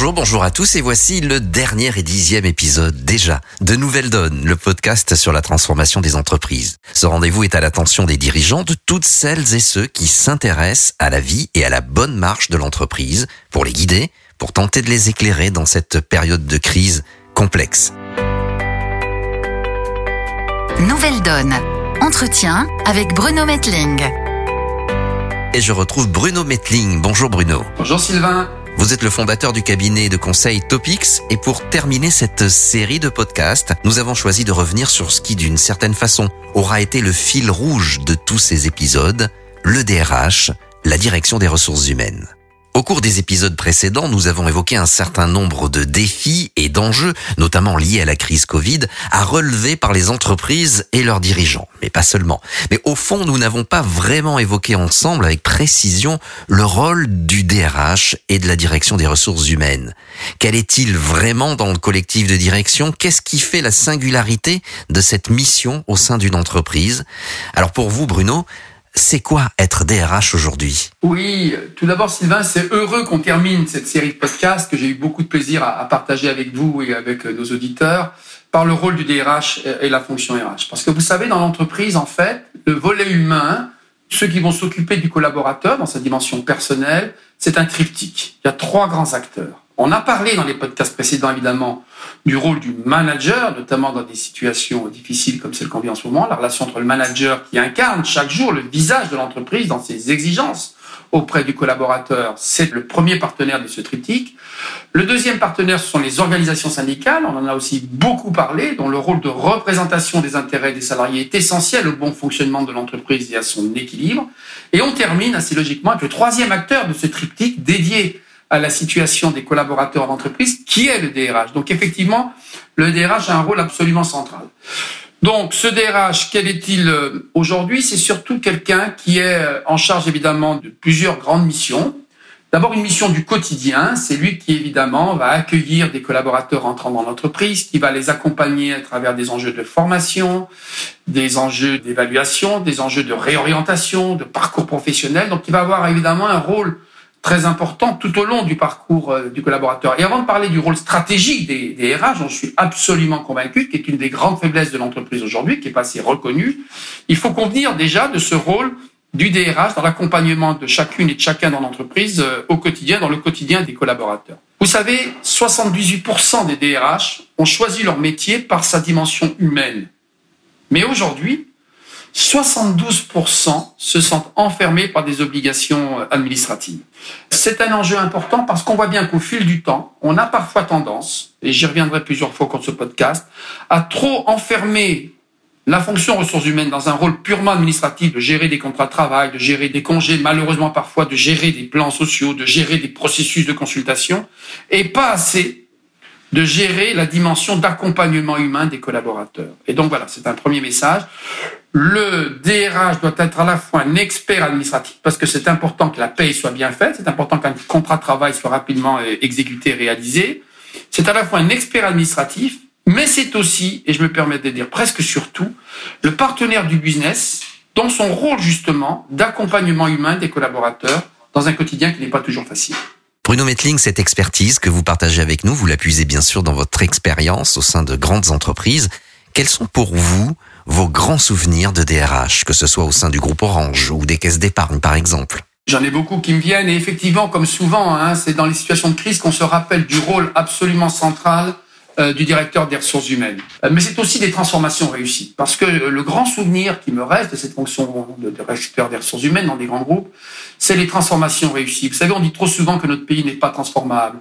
Bonjour, bonjour à tous et voici le dernier et dixième épisode déjà de Nouvelle Donne, le podcast sur la transformation des entreprises. Ce rendez-vous est à l'attention des dirigeants, de toutes celles et ceux qui s'intéressent à la vie et à la bonne marche de l'entreprise pour les guider, pour tenter de les éclairer dans cette période de crise complexe. Nouvelle Donne. Entretien avec Bruno Metling. Et je retrouve Bruno Metling. Bonjour Bruno. Bonjour Sylvain. Vous êtes le fondateur du cabinet de conseil Topix et pour terminer cette série de podcasts, nous avons choisi de revenir sur ce qui d'une certaine façon aura été le fil rouge de tous ces épisodes, le DRH, la direction des ressources humaines. Au cours des épisodes précédents, nous avons évoqué un certain nombre de défis et d'enjeux, notamment liés à la crise Covid, à relever par les entreprises et leurs dirigeants. Mais pas seulement. Mais au fond, nous n'avons pas vraiment évoqué ensemble avec précision le rôle du DRH et de la direction des ressources humaines. Quel est-il vraiment dans le collectif de direction? Qu'est-ce qui fait la singularité de cette mission au sein d'une entreprise? Alors pour vous, Bruno, c'est quoi être DRH aujourd'hui? Oui, tout d'abord Sylvain, c'est heureux qu'on termine cette série de podcasts que j'ai eu beaucoup de plaisir à, partager avec vous et avec nos auditeurs par le rôle du DRH et la fonction RH. Parce que vous savez, dans l'entreprise, en fait, le volet humain, ceux qui vont s'occuper du collaborateur dans sa dimension personnelle, c'est un triptyque. Il y a trois grands acteurs. On a parlé dans les podcasts précédents, évidemment, du rôle du manager, notamment dans des situations difficiles comme celle qu'on vit en ce moment, la relation entre le manager qui incarne chaque jour le visage de l'entreprise dans ses exigences auprès du collaborateur, c'est le premier partenaire de ce triptyque. Le deuxième partenaire, ce sont les organisations syndicales, on en a aussi beaucoup parlé, dont le rôle de représentation des intérêts des salariés est essentiel au bon fonctionnement de l'entreprise et à son équilibre. Et on termine assez logiquement avec le troisième acteur de ce triptyque dédié à la situation des collaborateurs en entreprise, qui est le DRH. Donc effectivement, le DRH a un rôle absolument central. Donc ce DRH, quel est-il euh, aujourd'hui? C'est surtout quelqu'un qui est euh, en charge évidemment de plusieurs grandes missions. D'abord une mission du quotidien, c'est lui qui évidemment va accueillir des collaborateurs entrant dans l'entreprise, qui va les accompagner à travers des enjeux de formation, des enjeux d'évaluation, des enjeux de réorientation, de parcours professionnel. Donc il va avoir évidemment un rôle très important tout au long du parcours euh, du collaborateur. Et avant de parler du rôle stratégique des, des RH, j'en suis absolument convaincu, qui est une des grandes faiblesses de l'entreprise aujourd'hui, qui est pas assez reconnue, il faut convenir déjà de ce rôle du DRH dans l'accompagnement de chacune et de chacun dans l'entreprise euh, au quotidien, dans le quotidien des collaborateurs. Vous savez, 78% des DRH ont choisi leur métier par sa dimension humaine. Mais aujourd'hui, 72% se sentent enfermés par des obligations administratives. C'est un enjeu important parce qu'on voit bien qu'au fil du temps, on a parfois tendance, et j'y reviendrai plusieurs fois au ce podcast, à trop enfermer la fonction ressources humaines dans un rôle purement administratif, de gérer des contrats de travail, de gérer des congés, malheureusement parfois de gérer des plans sociaux, de gérer des processus de consultation, et pas assez de gérer la dimension d'accompagnement humain des collaborateurs. Et donc voilà, c'est un premier message. Le DRH doit être à la fois un expert administratif, parce que c'est important que la paye soit bien faite, c'est important qu'un contrat de travail soit rapidement euh, exécuté, réalisé. C'est à la fois un expert administratif, mais c'est aussi, et je me permets de dire presque surtout, le partenaire du business dans son rôle justement d'accompagnement humain des collaborateurs dans un quotidien qui n'est pas toujours facile. Bruno Metling, cette expertise que vous partagez avec nous, vous la puisez bien sûr dans votre expérience au sein de grandes entreprises. Quels sont pour vous vos grands souvenirs de DRH, que ce soit au sein du groupe Orange ou des caisses d'épargne par exemple? J'en ai beaucoup qui me viennent et effectivement, comme souvent, hein, c'est dans les situations de crise qu'on se rappelle du rôle absolument central du directeur des ressources humaines. Euh, mais c'est aussi des transformations réussies. Parce que le grand souvenir qui me reste de cette fonction de directeur des ressources humaines dans des grands groupes, c'est les transformations réussies. Vous savez, on dit trop souvent que notre pays n'est pas transformable,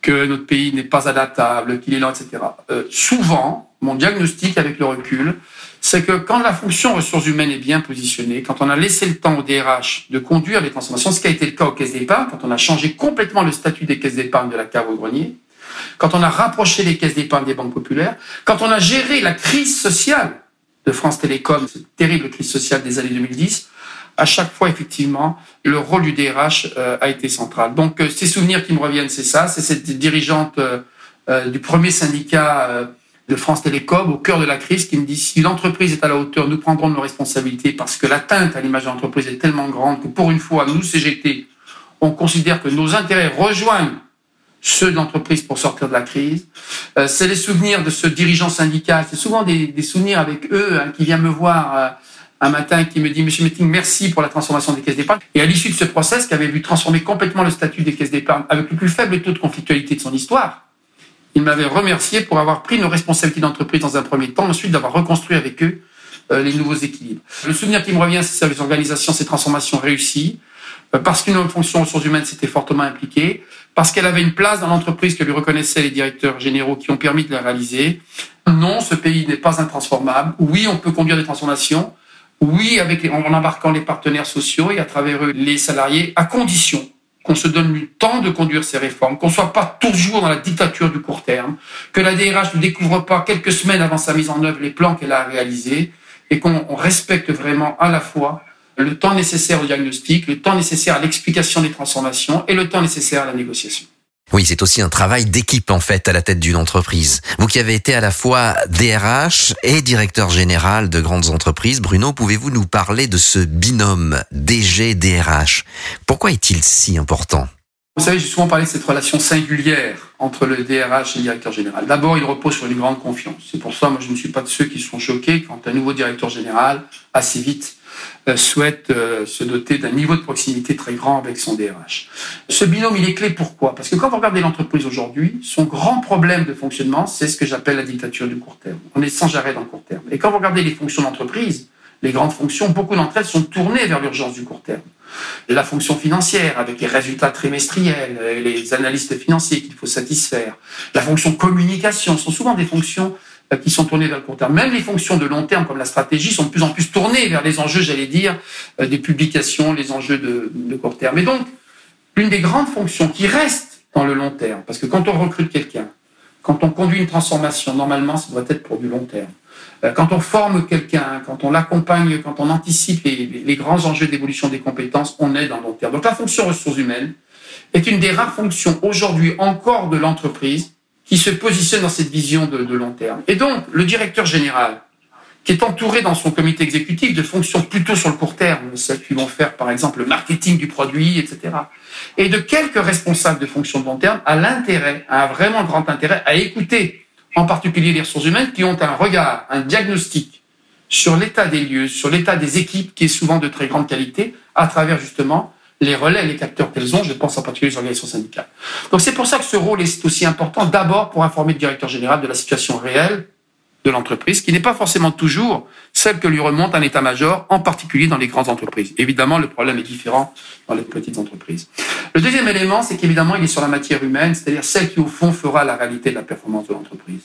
que notre pays n'est pas adaptable, qu'il est lent, etc. Euh, souvent, mon diagnostic avec le recul, c'est que quand la fonction ressources humaines est bien positionnée, quand on a laissé le temps au DRH de conduire les transformations, ce qui a été le cas aux caisses d'épargne, quand on a changé complètement le statut des caisses d'épargne de la cave au grenier, quand on a rapproché les caisses d'épargne des banques populaires, quand on a géré la crise sociale de France Télécom, cette terrible crise sociale des années 2010, à chaque fois, effectivement, le rôle du DRH euh, a été central. Donc, euh, ces souvenirs qui me reviennent, c'est ça, c'est cette dirigeante euh, du premier syndicat de France Télécom au cœur de la crise qui me dit si l'entreprise est à la hauteur, nous prendrons nos responsabilités parce que l'atteinte à l'image de l'entreprise est tellement grande que pour une fois, nous, CGT, on considère que nos intérêts rejoignent ceux de l'entreprise pour sortir de la crise. Euh, c'est les souvenirs de ce dirigeant syndical. C'est souvent des, des, souvenirs avec eux hein, qui vient me voir euh, un matin qui me dit Monsieur Metting, merci pour la transformation des caisses d'épargne. Et à l'issue de ce process, qui avait vu transformer complètement le statut des caisses d'épargne avec le plus faible taux de conflictualité de son histoire, il m'avait remercié pour avoir pris nos responsabilités d'entreprise dans un premier temps, ensuite d'avoir reconstruit avec eux euh, les nouveaux équilibres. Le souvenir qui me revient, c'est les organisations, ces transformations réussies, euh, parce qu'une fonction ressources humaines s'était fortement impliquée, parce qu'elle avait une place dans l'entreprise que lui reconnaissaient les directeurs généraux qui ont permis de la réaliser. Non, ce pays n'est pas intransformable. Oui, on peut conduire des transformations, oui, en embarquant les partenaires sociaux et à travers eux les salariés, à condition qu'on se donne le temps de conduire ces réformes, qu'on ne soit pas toujours dans la dictature du court terme, que la DRH ne découvre pas quelques semaines avant sa mise en œuvre les plans qu'elle a réalisés et qu'on respecte vraiment à la fois le temps nécessaire au diagnostic, le temps nécessaire à l'explication des transformations et le temps nécessaire à la négociation. Oui, c'est aussi un travail d'équipe en fait à la tête d'une entreprise. Vous qui avez été à la fois DRH et directeur général de grandes entreprises, Bruno, pouvez-vous nous parler de ce binôme DG-DRH Pourquoi est-il si important? Vous savez, j'ai souvent parlé de cette relation singulière entre le DRH et le directeur général. D'abord, il repose sur une grande confiance. C'est pour ça, moi, je ne suis pas de ceux qui sont choqués quand un nouveau directeur général, assez vite, souhaite euh, se doter d'un niveau de proximité très grand avec son DRH. Ce binôme, il est clé pourquoi? Parce que quand vous regardez l'entreprise aujourd'hui, son grand problème de fonctionnement, c'est ce que j'appelle la dictature du court terme. On est sans arrêt dans le court terme. Et quand vous regardez les fonctions d'entreprise, les grandes fonctions, beaucoup d'entre elles sont tournées vers l'urgence du court terme. La fonction financière, avec les résultats trimestriels, les analystes financiers qu'il faut satisfaire. La fonction communication sont souvent des fonctions euh, qui sont tournées vers le court terme. Même les fonctions de long terme, comme la stratégie, sont de plus en plus tournées vers les enjeux, j'allais dire, euh, des publications, les enjeux de, de court terme. Et donc, l'une des grandes fonctions qui reste dans le long terme, parce que quand on recrute quelqu'un, quand on conduit une transformation, normalement, ça doit être pour du long terme. Euh, quand on forme quelqu'un, quand on l'accompagne, quand on anticipe les, les grands enjeux d'évolution des compétences, on est dans le long terme. Donc la fonction ressources humaines est une des rares fonctions aujourd'hui encore de l'entreprise qui se positionne dans cette vision de, long terme. Et donc, le directeur général, qui est entouré dans son comité exécutif de fonctions plutôt sur le court terme, celles qui vont faire par exemple le marketing du produit, etc., et de quelques responsables de fonctions de long terme, a l'intérêt, a vraiment grand intérêt à écouter en particulier les ressources humaines qui ont un regard, un diagnostic sur l'état des lieux, sur l'état des équipes qui est souvent de très grande qualité, à travers justement les relais, les capteurs qu'elles ont, je pense en particulier aux organisations syndicales. Donc c'est pour ça que ce rôle est aussi important, d'abord pour informer le directeur général de la situation réelle de l'entreprise, qui n'est pas forcément toujours celle que lui remonte un état-major, en particulier dans les grandes entreprises. Évidemment, le problème est différent dans les petites entreprises. Le deuxième élément, c'est qu'évidemment, il est sur la matière humaine, c'est-à-dire celle qui, au fond, fera la réalité de la performance de l'entreprise.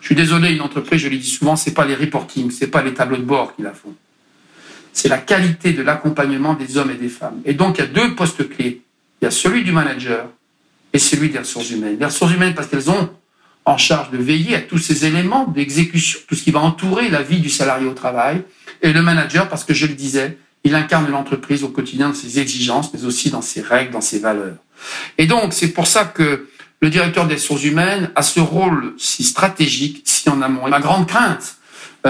Je suis désolé, une entreprise, je le dis souvent, c'est pas les reportings, c'est pas les tableaux de bord qui la font c'est la qualité de l'accompagnement des hommes et des femmes. Et donc, il y a deux postes clés. Il y a celui du manager et celui des ressources humaines. Les ressources humaines, parce qu'elles ont en charge de veiller à tous ces éléments d'exécution, tout ce qui va entourer la vie du salarié au travail. Et le manager, parce que je le disais, il incarne l'entreprise au quotidien dans ses exigences, mais aussi dans ses règles, dans ses valeurs. Et donc, c'est pour ça que le directeur des ressources humaines a ce rôle si stratégique, si en amont. Et ma grande crainte,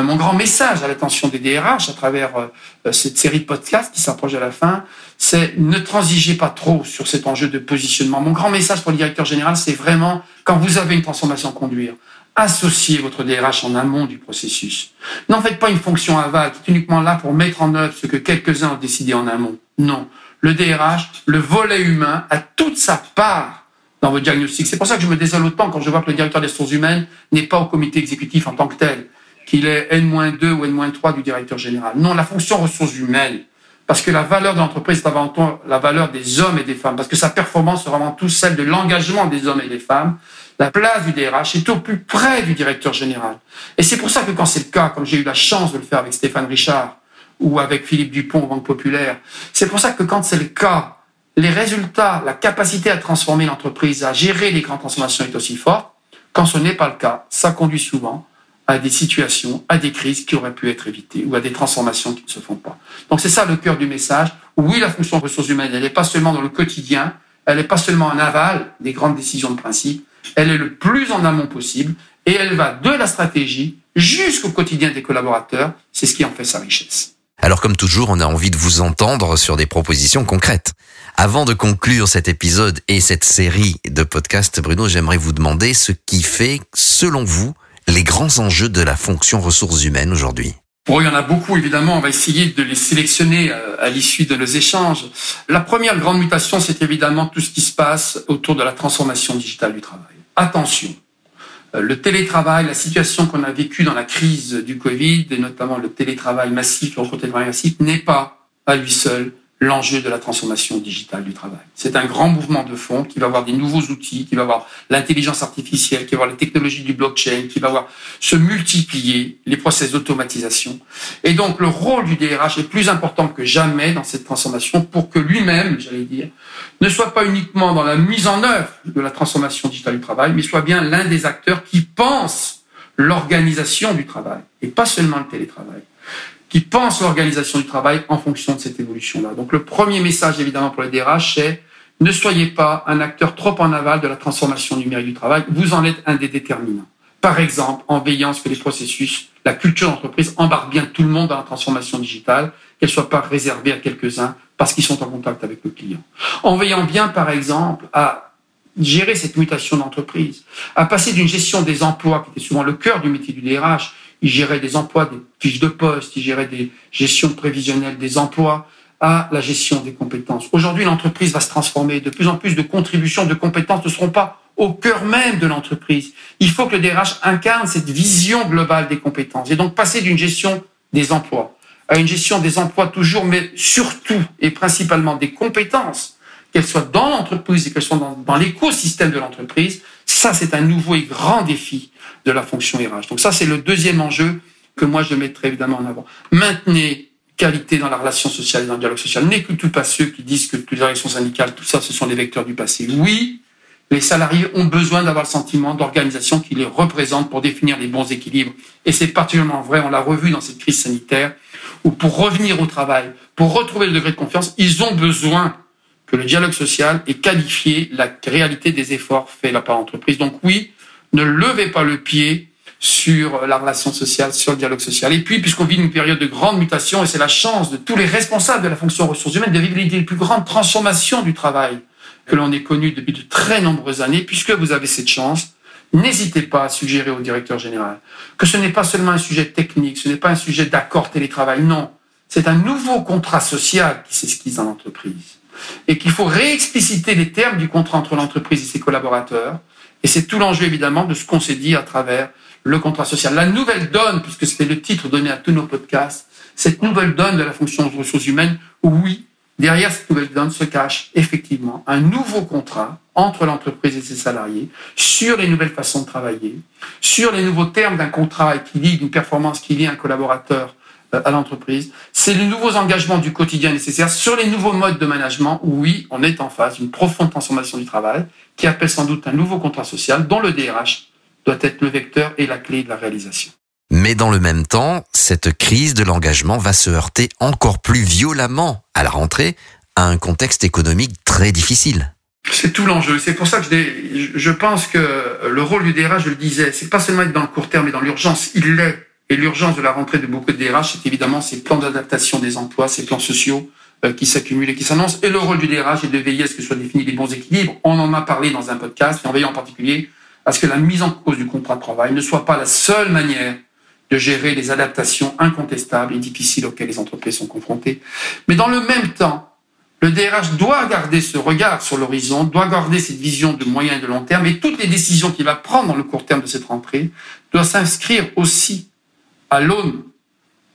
mon grand message à l'attention des DRH à travers euh, cette série de podcasts qui s'approche à la fin, c'est ne transigez pas trop sur cet enjeu de positionnement. Mon grand message pour le directeur général, c'est vraiment, quand vous avez une transformation à conduire, associez votre DRH en amont du processus. N'en faites pas une fonction aval qui est uniquement là pour mettre en œuvre ce que quelques-uns ont décidé en amont. Non. Le DRH, le volet humain, a toute sa part dans votre diagnostic. C'est pour ça que je me désole autant quand je vois que le directeur des ressources humaines n'est pas au comité exécutif en tant que tel qu'il est N-2 ou N-3 du directeur général. Non, la fonction ressources humaines, parce que la valeur de l'entreprise est avant tout la valeur des hommes et des femmes, parce que sa performance est avant tout celle de l'engagement des hommes et des femmes. La place du DRH est au plus près du directeur général. Et c'est pour ça que quand c'est le cas, comme j'ai eu la chance de le faire avec Stéphane Richard ou avec Philippe Dupont, Banque Populaire, c'est pour ça que quand c'est le cas, les résultats, la capacité à transformer l'entreprise, à gérer les grandes transformations est aussi forte. Quand ce n'est pas le cas, ça conduit souvent à des situations, à des crises qui auraient pu être évitées ou à des transformations qui ne se font pas. Donc c'est ça le cœur du message. Oui, la fonction ressources humaines, elle n'est pas seulement dans le quotidien, elle n'est pas seulement en aval des grandes décisions de principe, elle est le plus en amont possible et elle va de la stratégie jusqu'au quotidien des collaborateurs. C'est ce qui en fait sa richesse. Alors comme toujours, on a envie de vous entendre sur des propositions concrètes. Avant de conclure cet épisode et cette série de podcasts, Bruno, j'aimerais vous demander ce qui fait, selon vous, les grands enjeux de la fonction ressources humaines aujourd'hui. Bon, il y en a beaucoup, évidemment. On va essayer de les sélectionner euh, à l'issue de nos échanges. La première grande mutation, c'est évidemment tout ce qui se passe autour de la transformation digitale du travail. Attention, euh, le télétravail, la situation qu'on a vécue dans la crise du Covid, et notamment le télétravail massif, le télétravail massif, n'est pas à lui seul l'enjeu de la transformation digitale du travail. C'est un grand mouvement de fond qui va avoir des nouveaux outils, qui va avoir l'intelligence artificielle, qui va avoir les technologies du blockchain, qui va avoir se multiplier les process d'automatisation. Et donc le rôle du DRH est plus important que jamais dans cette transformation pour que lui-même, j'allais dire, ne soit pas uniquement dans la mise en œuvre de la transformation digitale du travail, mais soit bien l'un des acteurs qui pense l'organisation du travail et pas seulement le télétravail qui pense l'organisation du travail en fonction de cette évolution-là. Donc le premier message évidemment pour les DRH, c'est ne soyez pas un acteur trop en aval de la transformation numérique du travail, vous en êtes un des déterminants. Par exemple, en veillant à ce que les processus, la culture d'entreprise embarque bien tout le monde dans la transformation digitale, qu'elle soit pas réservée à quelques-uns parce qu'ils sont en contact avec le client. En veillant bien, par exemple, à gérer cette mutation d'entreprise, à passer d'une gestion des emplois, qui était souvent le cœur du métier du DRH, il gérait des emplois, des fiches de poste, il gérait des gestions prévisionnelles des emplois, à la gestion des compétences. Aujourd'hui, l'entreprise va se transformer. De plus en plus de contributions, de compétences ne seront pas au cœur même de l'entreprise. Il faut que le DRH incarne cette vision globale des compétences et donc passer d'une gestion des emplois à une gestion des emplois toujours, mais surtout et principalement des compétences, qu'elles soient dans l'entreprise et qu'elles soient dans, dans l'écosystème de l'entreprise. Ça, c'est un nouveau et grand défi de la fonction RH. Donc ça, c'est le deuxième enjeu que moi, je mettrai évidemment en avant. Maintenez qualité dans la relation sociale et dans le dialogue social. N'écoutez pas ceux qui disent que les élections syndicales, tout ça, ce sont des vecteurs du passé. Oui, les salariés ont besoin d'avoir le sentiment d'organisation qui les représente pour définir les bons équilibres. Et c'est particulièrement vrai, on l'a revu dans cette crise sanitaire, où pour revenir au travail, pour retrouver le degré de confiance, ils ont besoin que le dialogue social ait qualifié la réalité des efforts faits par l'entreprise. Donc oui, ne levez pas le pied sur la relation sociale, sur le dialogue social. Et puis, puisqu'on vit une période de grande mutation, et c'est la chance de tous les responsables de la fonction ressources humaines de vivre les plus grandes transformations du travail que l'on ait connues depuis de très nombreuses années, puisque vous avez cette chance, n'hésitez pas à suggérer au directeur général que ce n'est pas seulement un sujet technique, ce n'est pas un sujet d'accord télétravail, non. C'est un nouveau contrat social qui s'esquisse dans l'entreprise. Et qu'il faut réexpliciter les termes du contrat entre l'entreprise et ses collaborateurs, et c'est tout l'enjeu évidemment de ce qu'on s'est dit à travers le contrat social. La nouvelle donne, puisque c'était le titre donné à tous nos podcasts, cette nouvelle donne de la fonction de ressources humaines, oui, derrière cette nouvelle donne se cache effectivement un nouveau contrat entre l'entreprise et ses salariés sur les nouvelles façons de travailler, sur les nouveaux termes d'un contrat qui lie d'une performance qui lie un collaborateur à l'entreprise. C'est les nouveaux engagements du quotidien nécessaires sur les nouveaux modes de management où oui, on est en face d'une profonde transformation du travail qui appelle sans doute un nouveau contrat social dont le DRH doit être le vecteur et la clé de la réalisation. Mais dans le même temps, cette crise de l'engagement va se heurter encore plus violemment à la rentrée à un contexte économique très difficile. C'est tout l'enjeu. C'est pour ça que je, je pense que le rôle du DRH, je le disais, c'est pas seulement être dans le court terme, mais dans l'urgence. Il l'est. Et l'urgence de la rentrée de beaucoup de DRH, c'est évidemment ces plans d'adaptation des emplois, ces plans sociaux euh, qui s'accumulent et qui s'annoncent. Et le rôle du DRH est de veiller à ce que soient définis les bons équilibres. On en a parlé dans un podcast, et en veillant en particulier à ce que la mise en cause du contrat de travail ne soit pas la seule manière de gérer les adaptations incontestables et difficiles auxquelles les entreprises sont confrontées. Mais dans le même temps, le DRH doit garder ce regard sur l'horizon, doit garder cette vision de moyen et de long terme, et toutes les décisions qu'il va prendre dans le court terme de cette rentrée doivent s'inscrire aussi à l'aune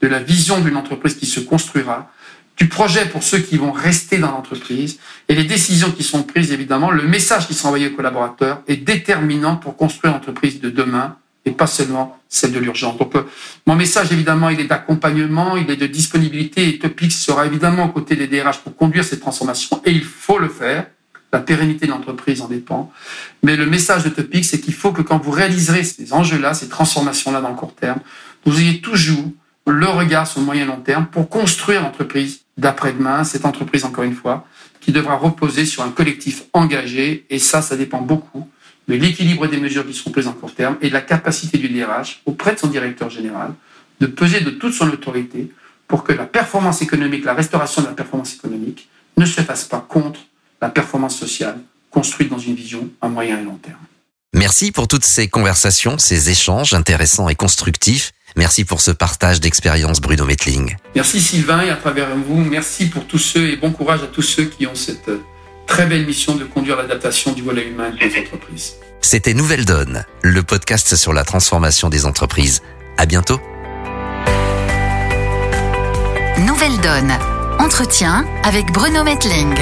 de la vision d'une entreprise qui se construira, du projet pour ceux qui vont rester dans l'entreprise et les décisions qui sont prises, évidemment, le message qui sera envoyé aux collaborateurs est déterminant pour construire l'entreprise de demain et pas seulement celle de l'urgence. Donc, euh, mon message, évidemment, il est d'accompagnement, il est de disponibilité et Topix sera évidemment aux côtés des DRH pour conduire cette transformation et il faut le faire. La pérennité de l'entreprise en dépend. Mais le message de Topix, c'est qu'il faut que quand vous réaliserez ces enjeux-là, ces transformations-là dans le court terme, vous ayez toujours le regard sur le moyen long terme pour construire l'entreprise d'après-demain, cette entreprise, encore une fois, qui devra reposer sur un collectif engagé. Et ça, ça dépend beaucoup de l'équilibre des mesures qui seront prises en court terme et de la capacité du DRH auprès de son directeur général de peser de toute son autorité pour que la performance économique, la restauration de la performance économique ne se fasse pas contre la performance sociale construite dans une vision à moyen et long terme. Merci pour toutes ces conversations, ces échanges intéressants et constructifs. Merci pour ce partage d'expérience, Bruno Metling. Merci Sylvain et à travers vous, merci pour tous ceux et bon courage à tous ceux qui ont cette très belle mission de conduire l'adaptation du volet humain des entreprises. C'était Nouvelle Donne, le podcast sur la transformation des entreprises. À bientôt. Nouvelle Donne. Entretien avec Bruno Metling.